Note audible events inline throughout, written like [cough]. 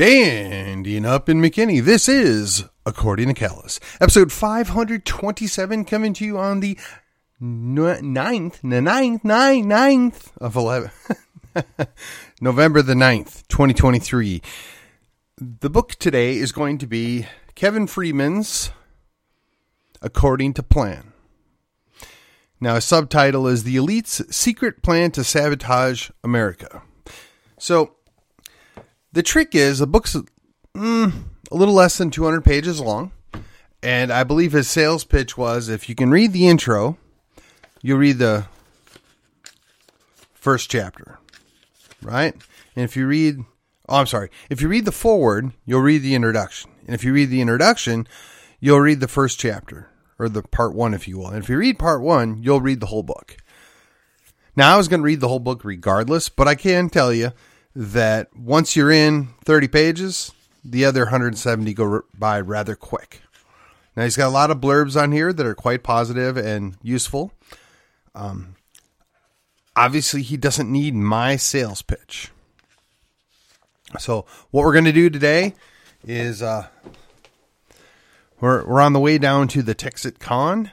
Standing up in McKinney, this is According to Callis, episode 527, coming to you on the n- 9th, the 9th, 9th, 9th of 11, [laughs] November the 9th, 2023. The book today is going to be Kevin Freeman's According to Plan. Now, a subtitle is The Elite's Secret Plan to Sabotage America. So, the trick is the book's mm, a little less than 200 pages long. And I believe his sales pitch was if you can read the intro, you'll read the first chapter, right? And if you read, oh, I'm sorry, if you read the forward, you'll read the introduction. And if you read the introduction, you'll read the first chapter or the part one, if you will. And if you read part one, you'll read the whole book. Now, I was going to read the whole book regardless, but I can tell you that once you're in 30 pages, the other 170 go by rather quick. Now, he's got a lot of blurbs on here that are quite positive and useful. Um, obviously, he doesn't need my sales pitch. So, what we're going to do today is uh, we're, we're on the way down to the Texit Con.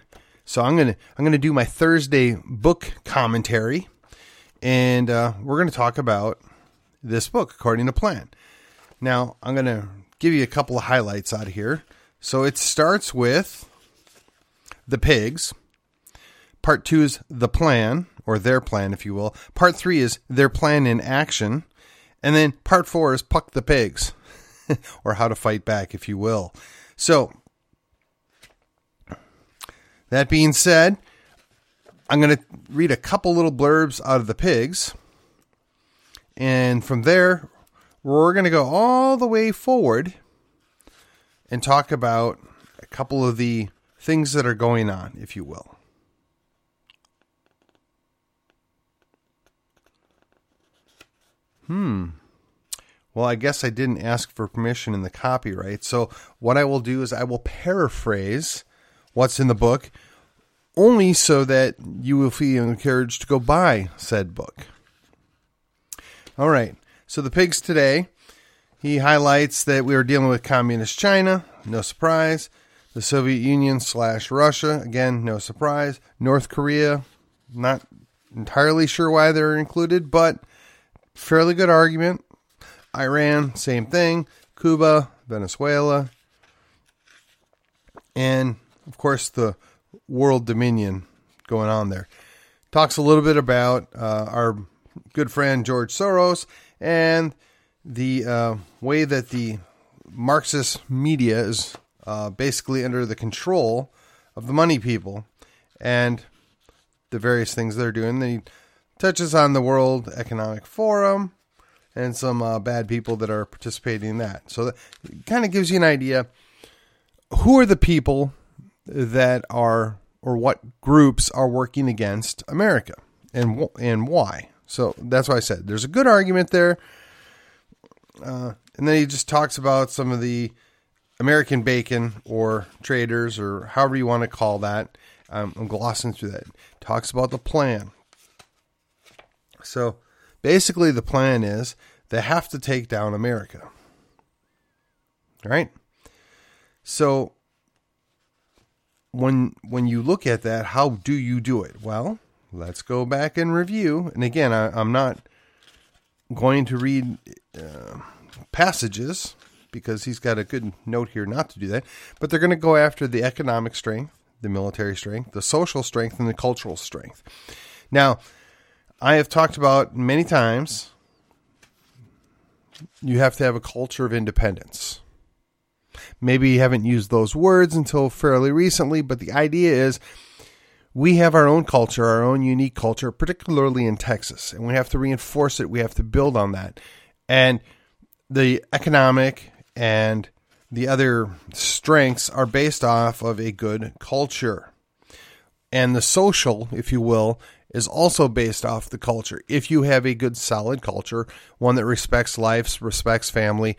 So I'm gonna I'm gonna do my Thursday book commentary, and uh, we're gonna talk about this book according to plan. Now, I'm going to give you a couple of highlights out of here. So it starts with the pigs. Part two is the plan, or their plan, if you will. Part three is their plan in action. And then part four is Puck the Pigs, [laughs] or how to fight back, if you will. So, that being said, I'm going to read a couple little blurbs out of the pigs. And from there, we're going to go all the way forward and talk about a couple of the things that are going on, if you will. Hmm. Well, I guess I didn't ask for permission in the copyright. So, what I will do is I will paraphrase what's in the book only so that you will feel encouraged to go buy said book. All right. So the pigs today, he highlights that we are dealing with communist China. No surprise. The Soviet Union slash Russia. Again, no surprise. North Korea. Not entirely sure why they're included, but fairly good argument. Iran, same thing. Cuba, Venezuela. And of course, the world dominion going on there. Talks a little bit about uh, our good friend George Soros and the uh, way that the Marxist media is uh, basically under the control of the money people and the various things they're doing. They touches on the World Economic Forum and some uh, bad people that are participating in that. So that kind of gives you an idea who are the people that are or what groups are working against America and and why. So that's why I said there's a good argument there. Uh, and then he just talks about some of the American bacon or traders or however you want to call that. Um, I'm glossing through that. Talks about the plan. So basically, the plan is they have to take down America. All right. So when when you look at that, how do you do it? Well, let's go back and review. And again, I, am not going to read uh, passages because he's got a good note here not to do that. But they're going to go after the economic strength, the military strength, the social strength, and the cultural strength. Now, I have talked about many times you have to have a culture of independence. Maybe you haven't used those words until fairly recently, but the idea is we have our own culture, our own unique culture, particularly in Texas, and we have to reinforce it. We have to build on that. And the economic and the other strengths are based off of a good culture. And the social, if you will, is also based off the culture. If you have a good, solid culture, one that respects life, respects family,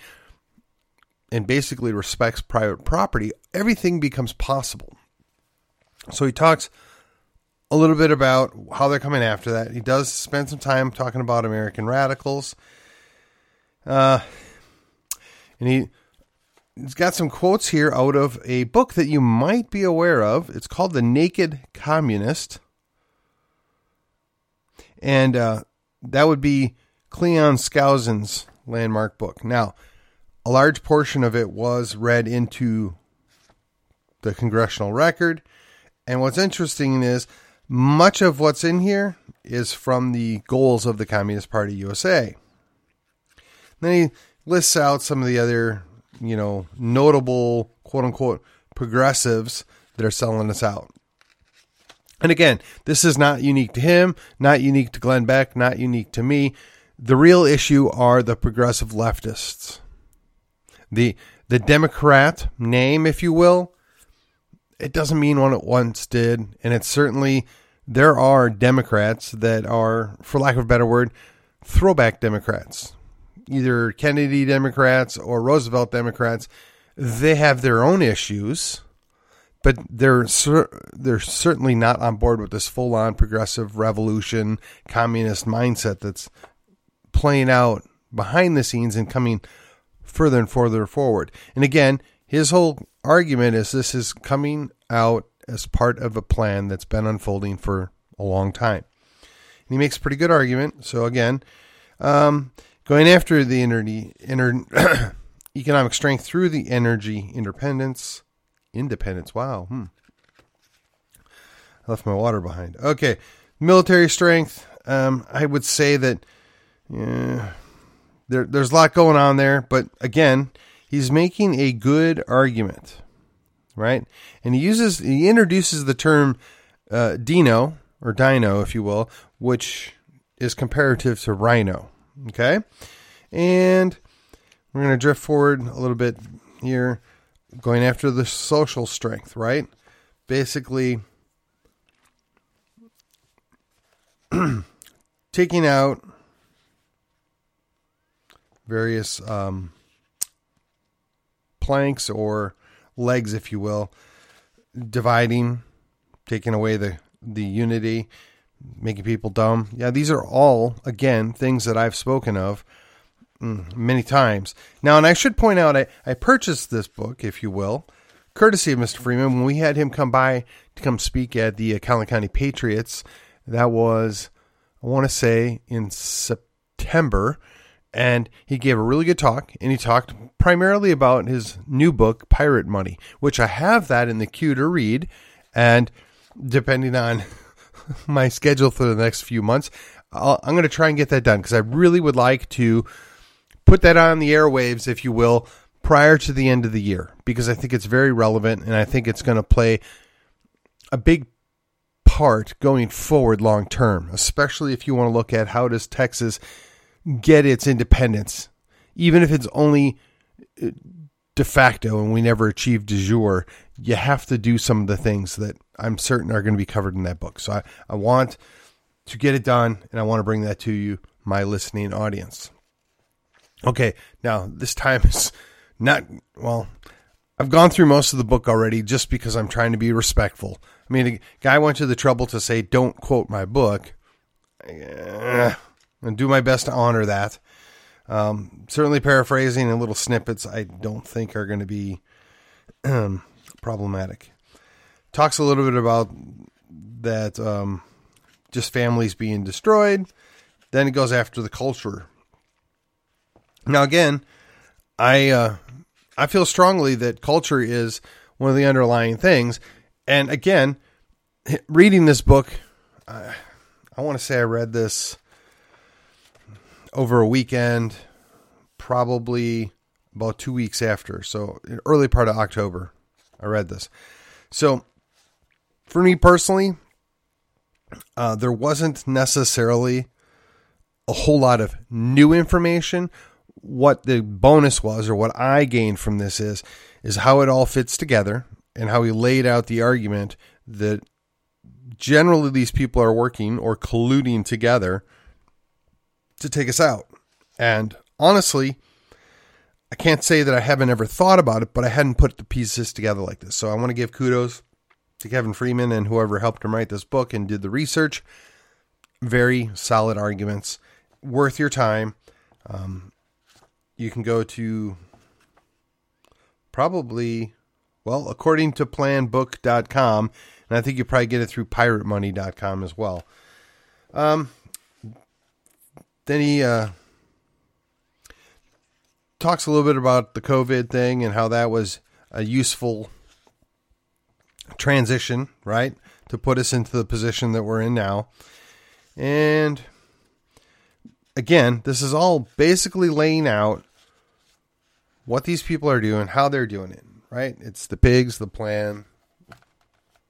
and basically respects private property, everything becomes possible. So he talks a little bit about how they're coming after that. He does spend some time talking about American radicals. Uh, And he, he's got some quotes here out of a book that you might be aware of. It's called The Naked Communist. And uh, that would be Cleon Skousen's landmark book. Now, a large portion of it was read into the congressional record. And what's interesting is much of what's in here is from the goals of the Communist Party USA. Then he lists out some of the other, you know, notable quote unquote progressives that are selling us out. And again, this is not unique to him, not unique to Glenn Beck, not unique to me. The real issue are the progressive leftists. The the Democrat name, if you will, it doesn't mean what it once did, and it certainly there are Democrats that are, for lack of a better word, throwback Democrats, either Kennedy Democrats or Roosevelt Democrats. They have their own issues, but they're they're certainly not on board with this full on progressive revolution communist mindset that's playing out behind the scenes and coming further and further forward. And again, his whole argument is this is coming out as part of a plan that's been unfolding for a long time. And he makes a pretty good argument. So again, um, going after the energy, inter, [coughs] economic strength through the energy independence, independence. Wow. Hmm. I left my water behind. Okay, military strength. Um, I would say that yeah, there, there's a lot going on there, but again, he's making a good argument right? And he uses he introduces the term uh, dino or dino, if you will, which is comparative to rhino. Okay, and we're going to drift forward a little bit here, going after the social strength, right? Basically, [clears throat] taking out various um, planks or legs, if you will, dividing, taking away the, the unity, making people dumb. Yeah, these are all, again, things that I've spoken of mm, many times. Now, and I should point out, I, I purchased this book, if you will, courtesy of Mr. Freeman when we had him come by to come speak at the uh, Collin County Patriots. That was, I want to say, in September and he gave a really good talk and he talked primarily about his new book pirate money which i have that in the queue to read and depending on [laughs] my schedule for the next few months i am going to try and get that done because i really would like to put that on the airwaves if you will prior to the end of the year because i think it's very relevant and i think it's going to play a big part going forward long term especially if you want to look at how does texas get its independence, even if it's only uh, de facto and we never achieve de jure, you have to do some of the things that I'm certain are going to be covered in that book. So I, I want to get it done and I want to bring that to you, my listening audience. Okay, now this time is not, well, I've gone through most of the book already just because I'm trying to be respectful. I mean, a guy went to the trouble to say, don't quote my book. Uh, and do my best to honor that. Um, certainly, paraphrasing and little snippets I don't think are going to be um, problematic. Talks a little bit about that, um, just families being destroyed. Then it goes after the culture. Now, again, I uh, I feel strongly that culture is one of the underlying things. And again, reading this book, I, I want to say I read this over a weekend, probably about two weeks after. So, early part of October, I read this. So, for me personally, uh, there wasn't necessarily a whole lot of new information. What the bonus was, or what I gained from this is, is how it all fits together and how he laid out the argument that generally these people are working or colluding together to take us out. And honestly, I can't say that I haven't ever thought about it, but I hadn't put the pieces together like this. So I want to give kudos to Kevin Freeman and whoever helped him write this book and did the research. Very solid arguments, worth your time. Um, you can go to probably, well, according to planbook.com, and I think you probably get it through piratemoney.com as well. Um, then he uh, talks a little bit about the COVID thing and how that was a useful transition, right, to put us into the position that we're in now. And again, this is all basically laying out what these people are doing, how they're doing it, right? It's the pigs, the plan,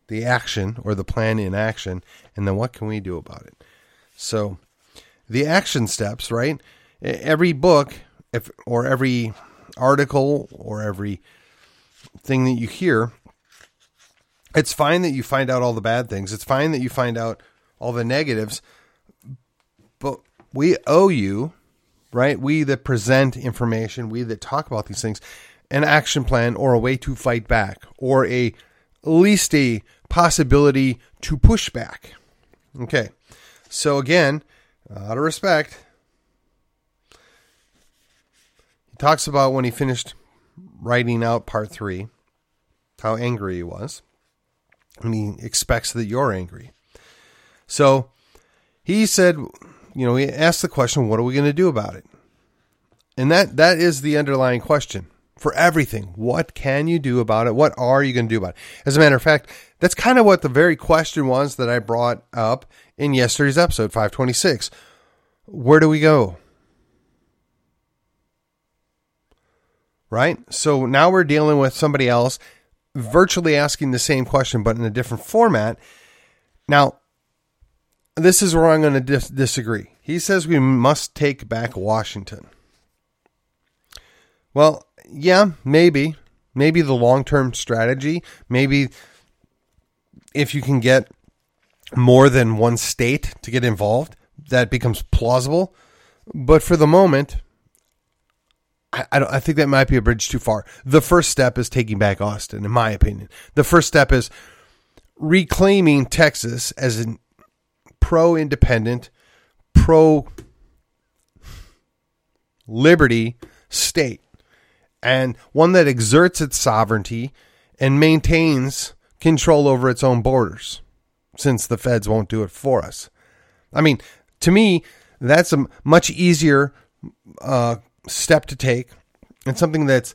the action, or the plan in action, and then what can we do about it? So, the action steps, right? Every book, if or every article or every thing that you hear, it's fine that you find out all the bad things. It's fine that you find out all the negatives, but we owe you, right? We that present information, we that talk about these things, an action plan or a way to fight back, or a at least a possibility to push back. Okay, so again, out of respect, he talks about when he finished writing out part three, how angry he was, and he expects that you're angry. So he said, you know, he asked the question, what are we going to do about it? And that that is the underlying question for everything. What can you do about it? What are you going to do about it? As a matter of fact, that's kind of what the very question was that I brought up in yesterday's episode 526. Where do we go? Right? So now we're dealing with somebody else virtually asking the same question, but in a different format. Now, this is where I'm going to dis- disagree. He says we must take back Washington. Well, yeah, maybe. Maybe the long term strategy. Maybe if you can get more than one state to get involved, that becomes plausible. But for the moment, I, I, I, think that might be a bridge too far. The first step is taking back Austin, in my opinion. The first step is reclaiming Texas as a pro independent, pro liberty state, and one that exerts its sovereignty and maintains control over its own borders, since the feds won't do it for us. I mean, to me, that's a much easier uh, step to take and something that's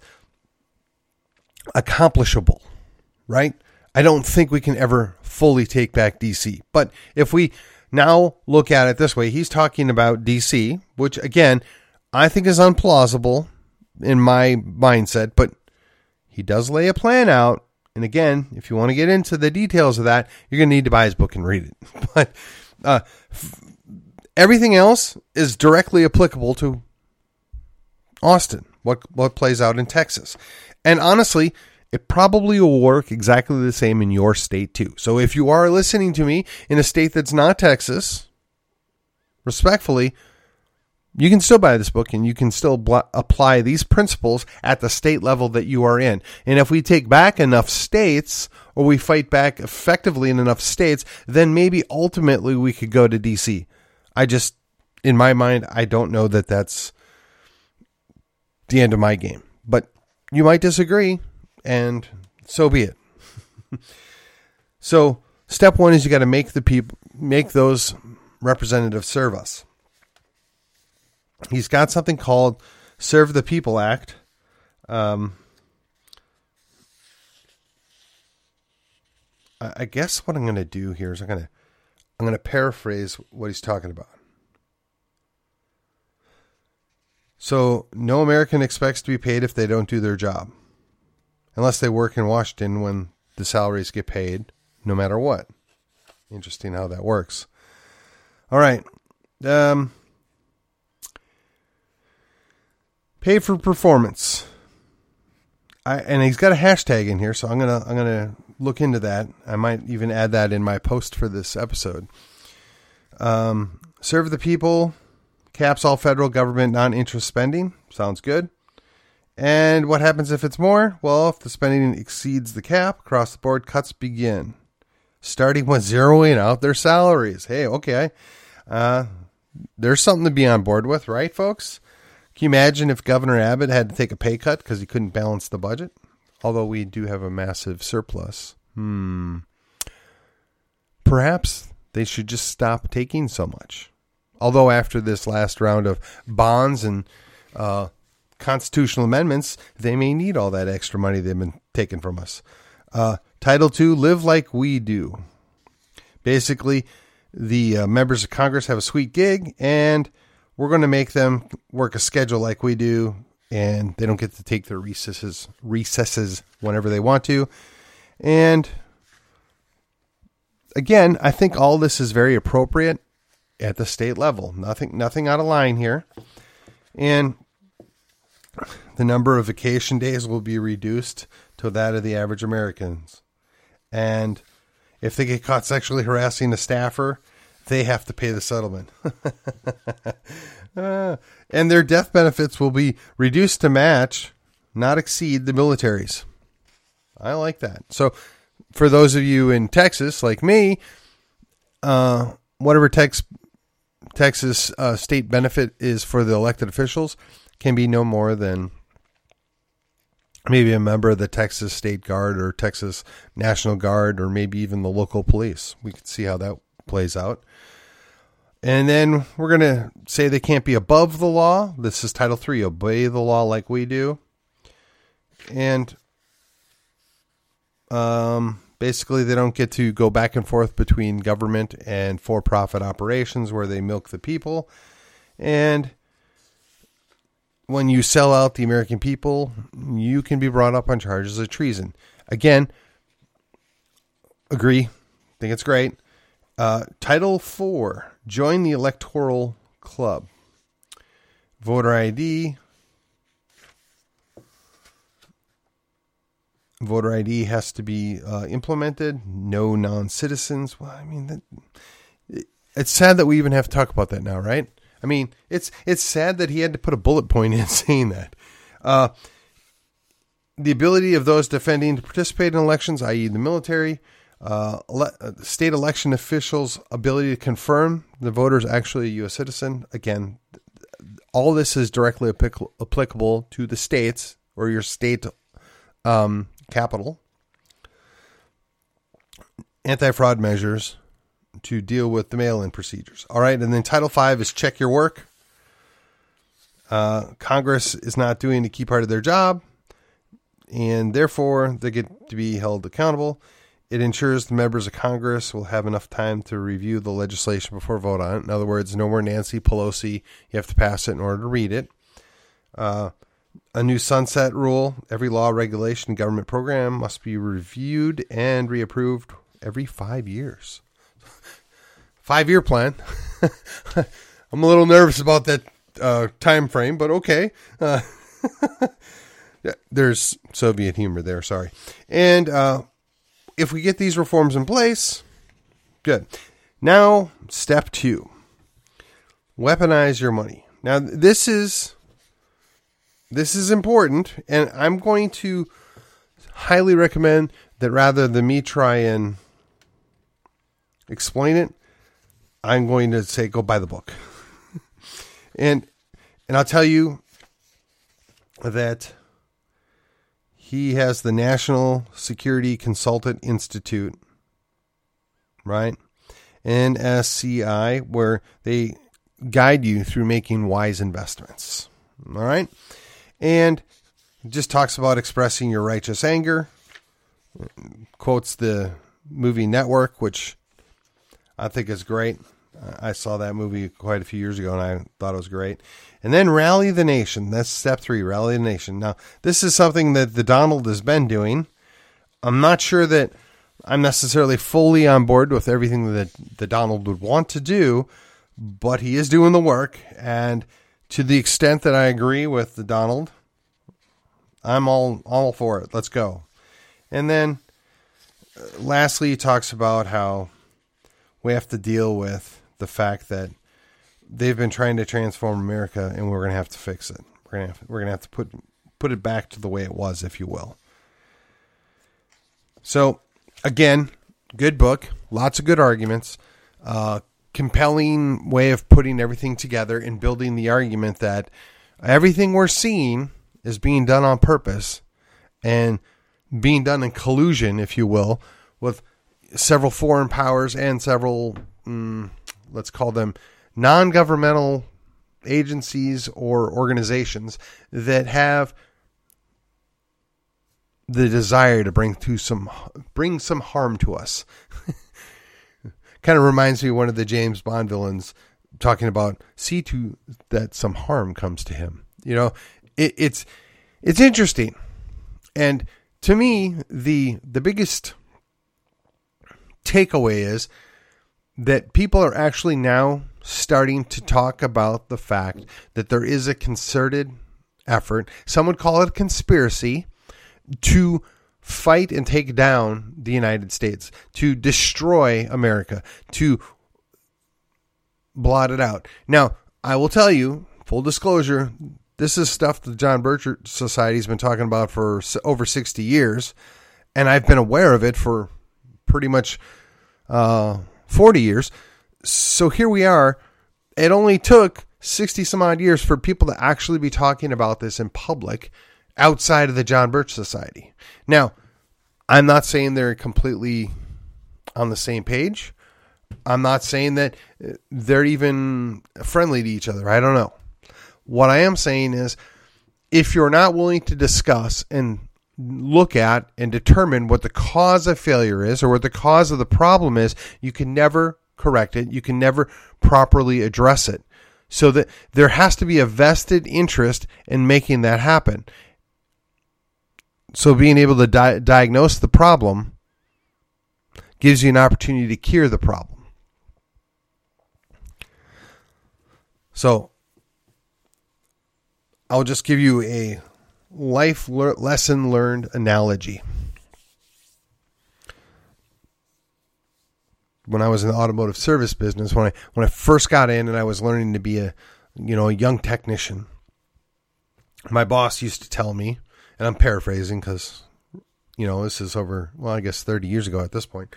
accomplishable, right? I don't think we can ever fully take back DC. But if we now look at it this way, he's talking about DC, which again, I think is unplausible in my mindset, but he does lay a plan out. And again, if you want to get into the details of that, you're going to need to buy his book and read it. [laughs] But uh, f- everything else is directly applicable to Austin, what what plays out in Texas. And honestly, it probably will work exactly the same in your state too. So if you are listening to me in a state that's not Texas, respectfully, you can still buy this book and you can still bl- apply these principles at the state level that you are in. And if we take back enough states or we fight back effectively in enough states, then maybe ultimately we could go to DC. I just, in my mind, I don't know that that's the end of my game. But you might disagree and so be it. [laughs] so step one is you got to make the people make those representatives serve us. He's got something called Serve the People Act. Um, I guess what I'm going to do here is I'm going to I'm going to paraphrase what he's talking about. So, no American expects to be paid if they don't do their job unless they work in Washington when the salaries get paid, no matter what. Interesting how that works. All right. Um, pay for performance. I, and he's got a hashtag in here, so I'm gonna I'm gonna look into that. I might even add that in my post for this episode. Um, serve the people, caps all federal government non-interest spending. Sounds good. And what happens if it's more? Well, if the spending exceeds the cap, across the board cuts begin, starting with zeroing out their salaries. Hey, okay. Uh, there's something to be on board with, right, folks? Can you imagine if Governor Abbott had to take a pay cut because he couldn't balance the budget? although we do have a massive surplus. Hmm. Perhaps they should just stop taking so much. Although after this last round of bonds and uh, constitutional amendments, they may need all that extra money they've been taking from us. Uh, Title II, live like we do. Basically, the uh, members of Congress have a sweet gig, and we're going to make them work a schedule like we do, and they don't get to take their recesses recesses whenever they want to. And again, I think all this is very appropriate at the state level. Nothing nothing out of line here. And the number of vacation days will be reduced to that of the average Americans. And if they get caught sexually harassing a staffer, they have to pay the settlement. uh, [laughs] and their death benefits will be reduced to match, not exceed the military's. I like that. So, for those of you in Texas, like me, uh, whatever Tex- Texas uh, state benefit is for the elected officials can be no more than maybe a member of the Texas State Guard or Texas National Guard or maybe even the local police. We could see how that plays out. And then we're going to say they can't be above the law. This is Title III obey the law like we do. And um, basically, they don't get to go back and forth between government and for profit operations where they milk the people. And when you sell out the American people, you can be brought up on charges of treason. Again, agree. Think it's great. Uh, Title Four: Join the Electoral Club. Voter ID. Voter ID has to be uh, implemented. No non-citizens. Well, I mean, that, it's sad that we even have to talk about that now, right? I mean, it's it's sad that he had to put a bullet point [laughs] in saying that. Uh, the ability of those defending to participate in elections, i.e., the military, uh, ele- uh, state election officials' ability to confirm the voter is actually a U.S. citizen. Again, all this is directly applic- applicable to the states or your state um, capital. Anti fraud measures to deal with the mail in procedures. All right. And then Title V is check your work. Uh, Congress is not doing the key part of their job, and therefore they get to be held accountable. It ensures the members of Congress will have enough time to review the legislation before vote on it. In other words, no more Nancy Pelosi. You have to pass it in order to read it. Uh, a new sunset rule. Every law, regulation, government program must be reviewed and reapproved every five years. [laughs] five year plan. [laughs] I'm a little nervous about that uh, time frame, but okay. Uh, [laughs] there's Soviet humor there. Sorry. And uh, if we get these reforms in place, good. Now, step two weaponize your money. Now, this is. This is important, and I'm going to highly recommend that rather than me try and explain it, I'm going to say go buy the book. [laughs] and and I'll tell you that he has the National Security Consultant Institute, right? NSCI, where they guide you through making wise investments. All right. And just talks about expressing your righteous anger, quotes the movie Network, which I think is great. I saw that movie quite a few years ago and I thought it was great. And then rally the nation. That's step three, rally the nation. Now, this is something that the Donald has been doing. I'm not sure that I'm necessarily fully on board with everything that the Donald would want to do, but he is doing the work. And to the extent that I agree with the Donald, I'm all all for it. Let's go. And then uh, lastly, he talks about how we have to deal with the fact that they've been trying to transform America, and we're going to have to fix it. We're going to have, we're going to have to put put it back to the way it was, if you will. So, again, good book, lots of good arguments, uh, compelling way of putting everything together and building the argument that everything we're seeing is being done on purpose, and being done in collusion, if you will, with several foreign powers and several, mm, let's call them non governmental agencies or organizations that have the desire to bring to some bring some harm to us. [laughs] kind of reminds me of one of the James Bond villains talking about see to that some harm comes to him. You know, it, it's it's interesting, and to me, the the biggest takeaway is that people are actually now starting to talk about the fact that there is a concerted effort. Some would call it a conspiracy to fight and take down the United States, to destroy America, to blot it out. Now, I will tell you, full disclosure, this is stuff the John Birch Society has been talking about for over 60 years, and I've been aware of it for pretty much uh, 40 years. So here we are. It only took 60 some odd years for people to actually be talking about this in public outside of the John Birch Society. Now, I'm not saying they're completely on the same page. I'm not saying that uh, they're even friendly to each other. I don't know. What I am saying is if you're not willing to discuss and look at and determine what the cause of failure is or what the cause of the problem is, you can never correct it. You can never properly address it. So that there has to be a vested interest in making that happen. So being able to di- diagnose the problem gives you an opportunity to cure the problem. So I'll just give you a life le- lesson learned analogy. When I was in the automotive service business, when I when I first got in and I was learning to be a you know a young technician, my boss used to tell me, and I'm paraphrasing because, you know, this is over, well, I guess 30 years ago at this point.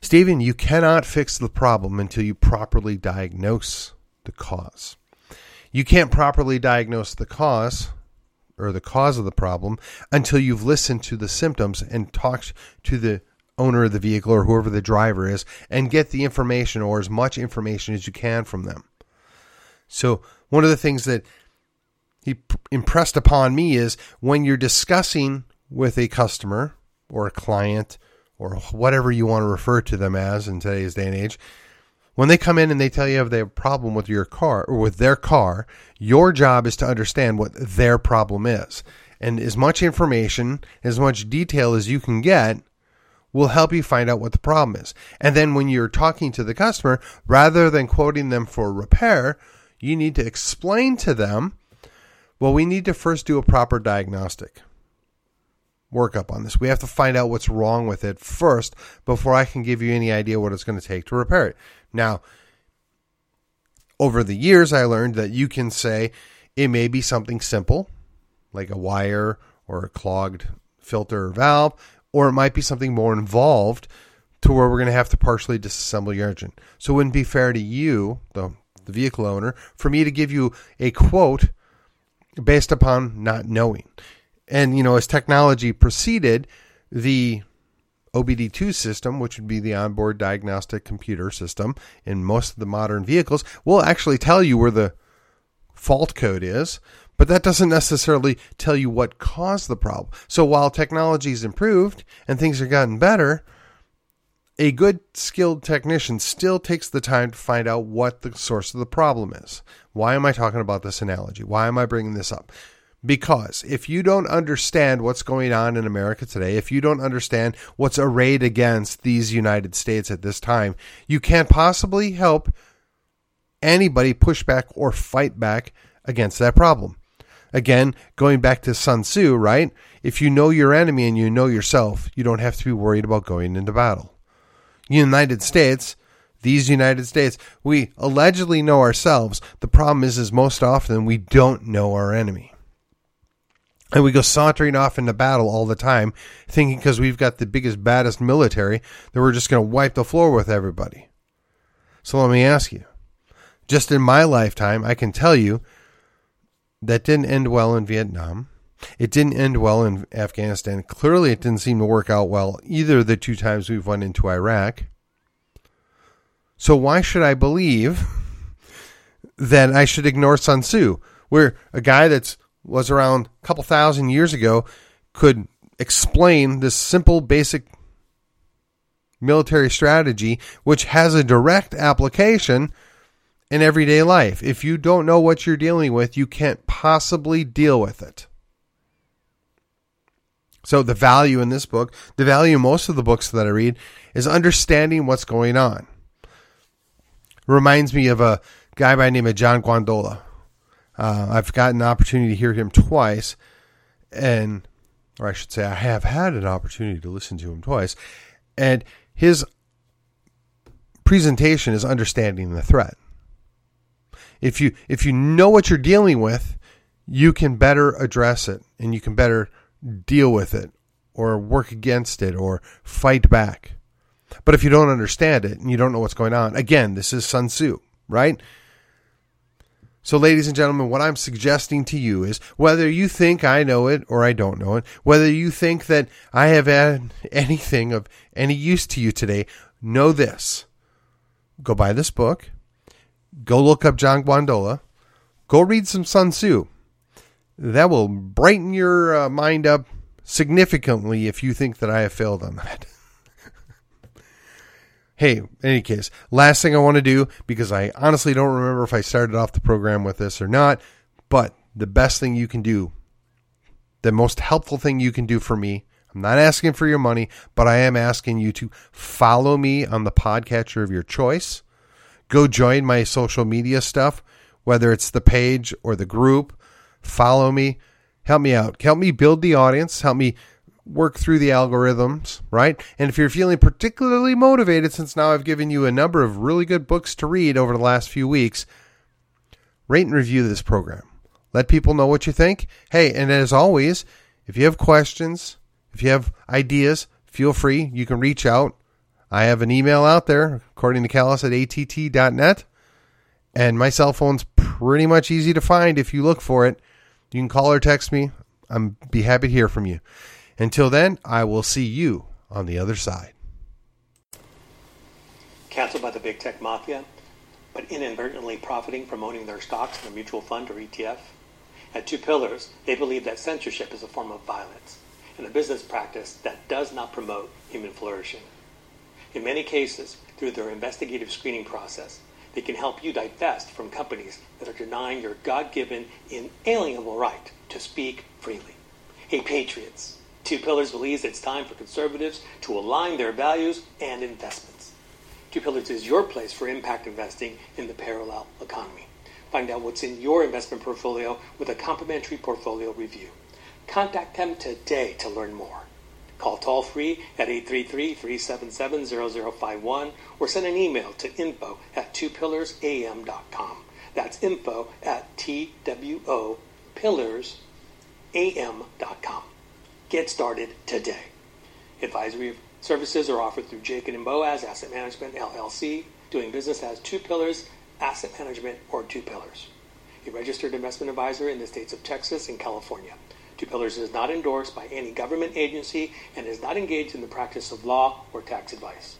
Stephen, you cannot fix the problem until you properly diagnose the cause. You can't properly diagnose the cause or the cause of the problem until you've listened to the symptoms and talked to the owner of the vehicle or whoever the driver is and get the information or as much information as you can from them. So, one of the things that he impressed upon me is when you're discussing with a customer or a client or whatever you want to refer to them as in today's day and age, when they come in and they tell you they have a problem with your car or with their car, your job is to understand what their problem is. And as much information, as much detail as you can get will help you find out what the problem is. And then when you're talking to the customer, rather than quoting them for repair, you need to explain to them well, we need to first do a proper diagnostic workup on this. We have to find out what's wrong with it first before I can give you any idea what it's going to take to repair it. Now, over the years, I learned that you can say it may be something simple, like a wire or a clogged filter or valve, or it might be something more involved to where we're going to have to partially disassemble your engine. So it wouldn't be fair to you, the, the vehicle owner, for me to give you a quote based upon not knowing. And, you know, as technology proceeded, the OBD2 system, which would be the onboard diagnostic computer system in most of the modern vehicles, will actually tell you where the fault code is, but that doesn't necessarily tell you what caused the problem. So while technology's improved and things have gotten better, a good skilled technician still takes the time to find out what the source of the problem is. Why am I talking about this analogy? Why am I bringing this up? Because if you don't understand what's going on in America today, if you don't understand what's arrayed against these United States at this time, you can't possibly help anybody push back or fight back against that problem. Again, going back to Sun Tzu, right? If you know your enemy and you know yourself, you don't have to be worried about going into battle. United States, these United States, we allegedly know ourselves. The problem is, is most often we don't know our enemy. And we go sauntering off into battle all the time, thinking because we've got the biggest, baddest military that we're just going to wipe the floor with everybody. So let me ask you just in my lifetime, I can tell you that didn't end well in Vietnam. It didn't end well in Afghanistan. Clearly, it didn't seem to work out well either the two times we've went into Iraq. So why should I believe [laughs] that I should ignore Sun Tzu, where a guy that's was around a couple thousand years ago could explain this simple, basic military strategy, which has a direct application in everyday life. If you don't know what you're dealing with, you can't possibly deal with it. So, the value in this book, the value in most of the books that I read, is understanding what's going on. Reminds me of a guy by the name of John Guandolo. Uh, I've gotten an opportunity to hear him twice, and, or I should say, I have had an opportunity to listen to him twice, and his presentation is understanding the threat. If you if you know what you're dealing with, you can better address it and you can better deal with it or work against it or fight back. But if you don't understand it and you don't know what's going on, again, this is Sun Tzu, right? So, ladies and gentlemen, what I'm suggesting to you is whether you think I know it or I don't know it, whether you think that I have had [laughs] anything of any use to you today, know this. Go buy this book. Go look up John Guandolo. Go read some Sun Tzu. That will brighten your uh, mind up significantly if you think that I have failed on that. [laughs] hey, in any case, last thing I want to do, because I honestly don't remember if I started off the program with this or not, but the best thing you can do, the most helpful thing you can do for me, I'm not asking for your money, but I am asking you to follow me on the podcatcher of your choice. Go join my social media stuff, whether it's the page or the group. Follow me. Help me out. Help me build the audience. Help me work through the algorithms, right? And if you're feeling particularly motivated, since now I've given you a number of really good books to read over the last few weeks, rate and review this program. Let people know what you think. Hey, and as always, if you have questions, if you have ideas, feel free. You can reach out. I have an email out there, according to Callis at att.net. And my cell phone's pretty much easy to find if you look for it. You can call or text me. I'm be happy to hear from you. Until then, I will see you on the other side. Canceled by the big tech mafia, but inadvertently profiting from owning their stocks in a mutual fund or ETF? At Two Pillars, they believe that censorship is a form of violence and a business practice that does not promote human flourishing. In many cases, through their investigative screening process, they can help you divest from companies that are denying your God given, inalienable right to speak freely. Hey, Patriots! Two Pillars believes it's time for conservatives to align their values and investments. Two Pillars is your place for impact investing in the parallel economy. Find out what's in your investment portfolio with a complimentary portfolio review. Contact them today to learn more. Call toll free at 833 377 0051 or send an email to info at twopillarsam.com. That's info at twopillarsam.com. Get started today. Advisory services are offered through Jachin and Boaz Asset Management LLC, doing business as Two Pillars Asset Management or Two Pillars. A registered investment advisor in the states of Texas and California. Two Pillars is not endorsed by any government agency and is not engaged in the practice of law or tax advice.